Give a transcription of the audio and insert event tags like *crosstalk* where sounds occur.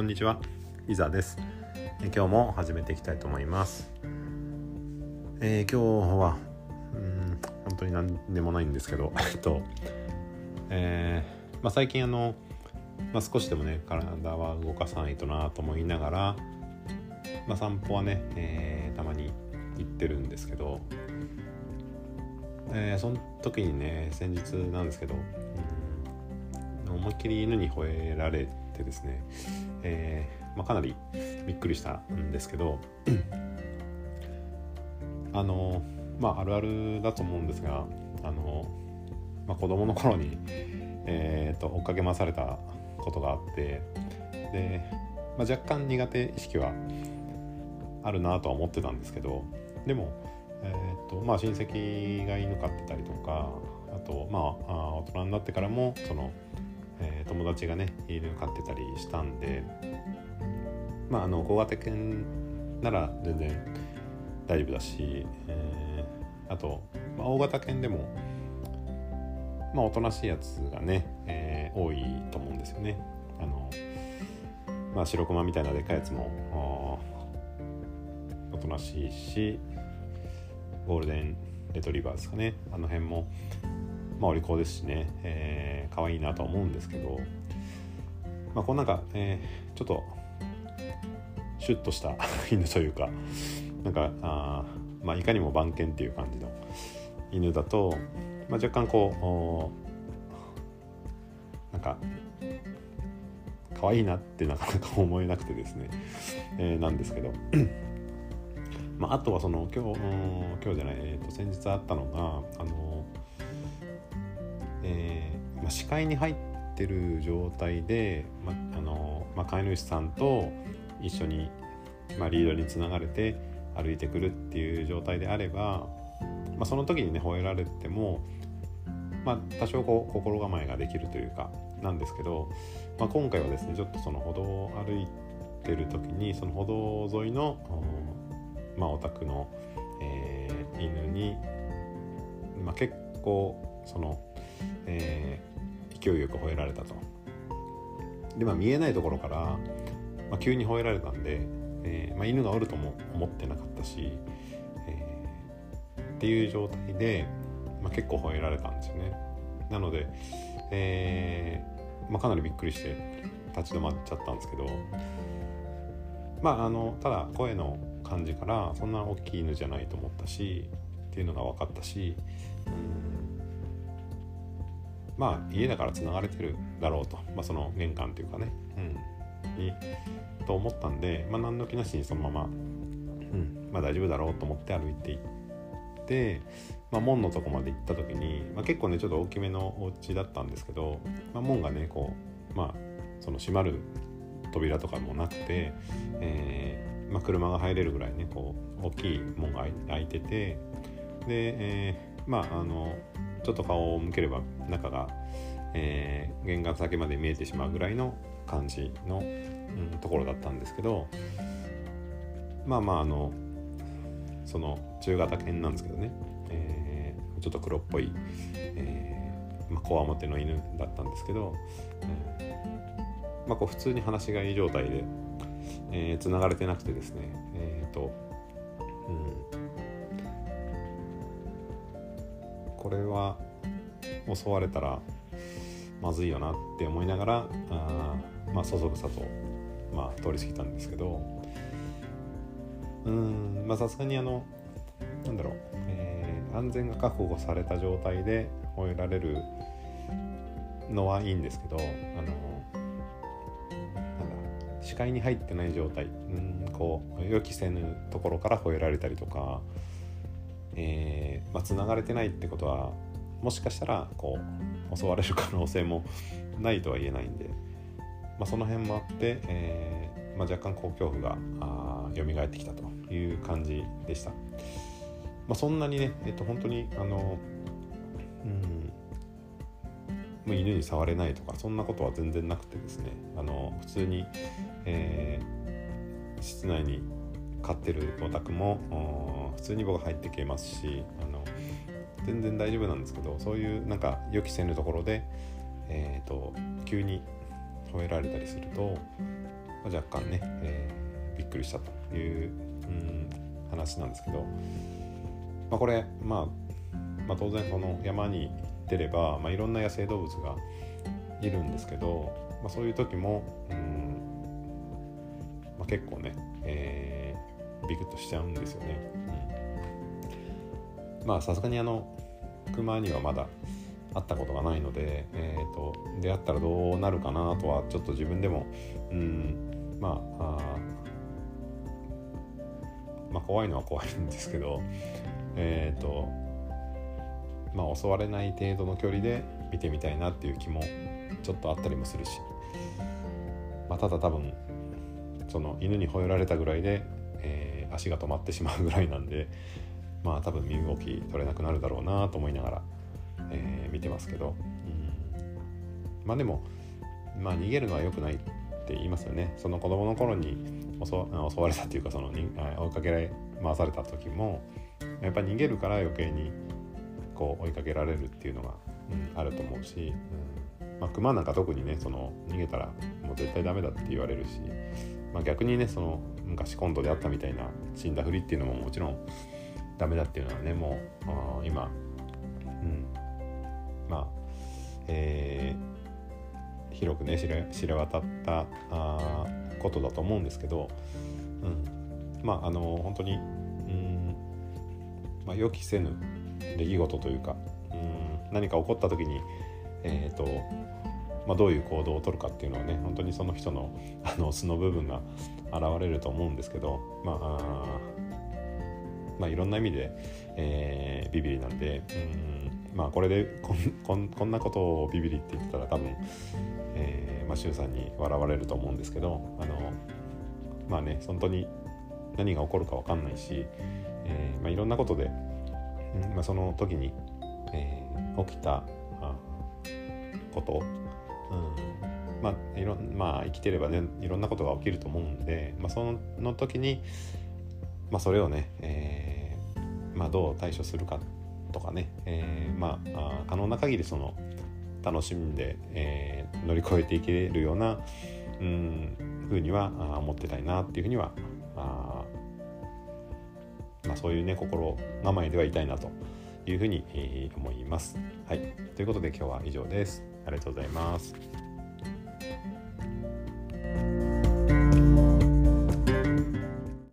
こんにちは、伊沢です。え今日も始めていきたいと思います。えー今日はうん本当に何でもないんですけど、*laughs* えっと、えーまあ、最近あの、まあ、少しでもね体は動かさないとなと思いながら、まあ、散歩はね、えーたまに行ってるんですけど、えーその時にね先日なんですけど、うん思いっきり犬に吠えられてですね、えーまあ、かなりびっくりしたんですけど *clears throat* あのまああるあるだと思うんですがあの、まあ、子供の頃に、えーと追っかけ回されたことがあってで、まあ、若干苦手意識はあるなとは思ってたんですけどでも、えーとまあ、親戚が犬飼ってたりとかあとまあ大人になってからもその、えー友達がね犬飼ってたりしたんでまああの小型犬なら全然大丈夫だし、えーあと、まあ、大型犬でもまあおとなしいやつがね、えー多いと思うんですよね。あのまあ白熊みたいなでっかいやつもおとなしいしゴールデンレトリバーですかねあの辺もまあお利口ですしね、えー、可愛いなとは思うんですけどまあこうなんか、えーちょっとシュッとした *laughs* 犬というかなんかあ、まあ、いかにも番犬っていう感じの犬だと、まあ、若干こうおなんか可愛いなってなかなか思えなくてですね、えーなんですけど。まあ、あとはその今日今日じゃない、えー、と先日あったのがあの、あ、視界に入ってる状態で、まあのまあ、飼い主さんと一緒に、まあ、リードにつながれて歩いてくるっていう状態であれば、まあ、その時にね吠えられても、まあ、多少こう心構えができるというかなんですけど、まあ、今回はですねちょっとその歩道を歩いてる時にその歩道沿いの、まあ、お宅の、えー犬に、まあ、結構その、え勢いよく吠えられたと。でまあ見えないところから、まあ、急に吠えられたんで、えーまあ、犬がおるとも思ってなかったし、えーっていう状態で、まあ、結構吠えられたんですよね。なので、えーまあ、かなりびっくりして立ち止まっちゃったんですけどまああのただ声の感じからそんな大きい犬じゃないと思ったしっていうのが分かったし、うんまあ家だからつながれてるだろうと、まあ、その玄関というかね、うん、にと思ったんで、まあ、何の気なしにそのまま、うん。まあ、大丈夫だろうと思って歩いていって、まあ、門のとこまで行った時に、まあ、結構ねちょっと大きめのお家だったんですけど、まあ、門がねこうまあその閉まる扉とかもなくて、えーまあ、車が入れるぐらいねこう大きい門が開いててで、えーまああのちょっと顔を向ければ中が、えー玄関先まで見えてしまうぐらいの感じの、うん、ところだったんですけどまあまああのその中型犬なんですけどね、えーちょっと黒っぽい、えーまあ、こわもての犬だったんですけど、えーまあ、こう普通に放し飼い状態で、えー、繋がれてなくてですね。えっ、と、うん、これは襲われたらまずいよなって思いながらあまあそそくさと、まあ、通り過ぎたんですけどうんまあさすがにあのなんだろう、えー安全が確保された状態で吠えられるのはいいんですけどあのなんだ視界に入ってない状態うんこう予期せぬところから吠えられたりとか、えーまあ、繋がれてないってことはもしかしたらこう襲われる可能性もないとは言えないんで、まあ、その辺もあって、えーまあ、若干こう恐怖があー蘇ってきたという感じでした。まあ、そんなにね、えっと、本当にあの、うん、もう犬に触れないとかそんなことは全然なくてですねあの普通に、えー室内に飼ってるお宅も普通に僕入ってきますしあの全然大丈夫なんですけどそういうなんか予期せぬところで、えー、と急に吠えられたりするとまあ、若干ね、えー、びっくりしたという、うん、話なんですけど、まあ、これ、まあ、まあ当然その山に出れば、まあ、いろんな野生動物がいるんですけど、まあ、そういう時も、うんまあ、結構ね、えー、ビクッとしちゃうんですよね。うん、まあさすがにあの熊にはまだ会ったことがないので、えーと、出会ったらどうなるかなとはちょっと自分でも、うん、まあまあ怖いのは怖いんですけどえっ、ー、とまあ襲われない程度の距離で見てみたいなっていう気もちょっとあったりもするし、まあ、ただ多分その犬に吠えられたぐらいで、えー、足が止まってしまうぐらいなんでまあ多分身動き取れなくなるだろうなと思いながらえー、見てますけど、うん、まあでも、まあ、逃げるのは良くないって言いますよね。その子供の頃に襲われたっていうかその追いかけられ回された時もやっぱり逃げるから余計にこう追いかけられるっていうのが、うん、あると思うし、うん。まあ、熊なんか特にねその逃げたらもう絶対ダメだって言われるし、まあ、逆にねその昔コントであったみたいな死んだふりっていうのももちろんダメだっていうのはねもう今、うん、まあえー、広くね知れ知れ渡ったあことだと思うんですけど、うん、まああの本当に、うん。まあ、予期せぬ出来事というか、うん、何か起こった時に、えーとまあ、どういう行動をとるかっていうのはね本当にその人の *laughs* あの素の部分が現れると思うんですけど、まあ、まあいろんな意味で、えー、ビビりなんで、うんまあこれでこんこんこんなことをビビリって言ってたら多分、えーまあ、周さんに笑われると思うんですけどあのまあね本当に何が起こるか分かんないし、えーまあ、いろんなことで、うんまあ、その時に、えー、起きたこと、うん。まあいろまあ、生きてればねいろんなことが起きると思うんで、まあ、その時に、まあ、それをね、えーまあ、どう対処するかとかね、えー、まあ可能な限りその楽しんで、えー、乗り越えていけるようなうんふうには思ってたいなっていうふうにはあ、まあ、そういうね心構えではいたいなというふうに、思います。はい、ということで今日は以上です。ありがとうございます。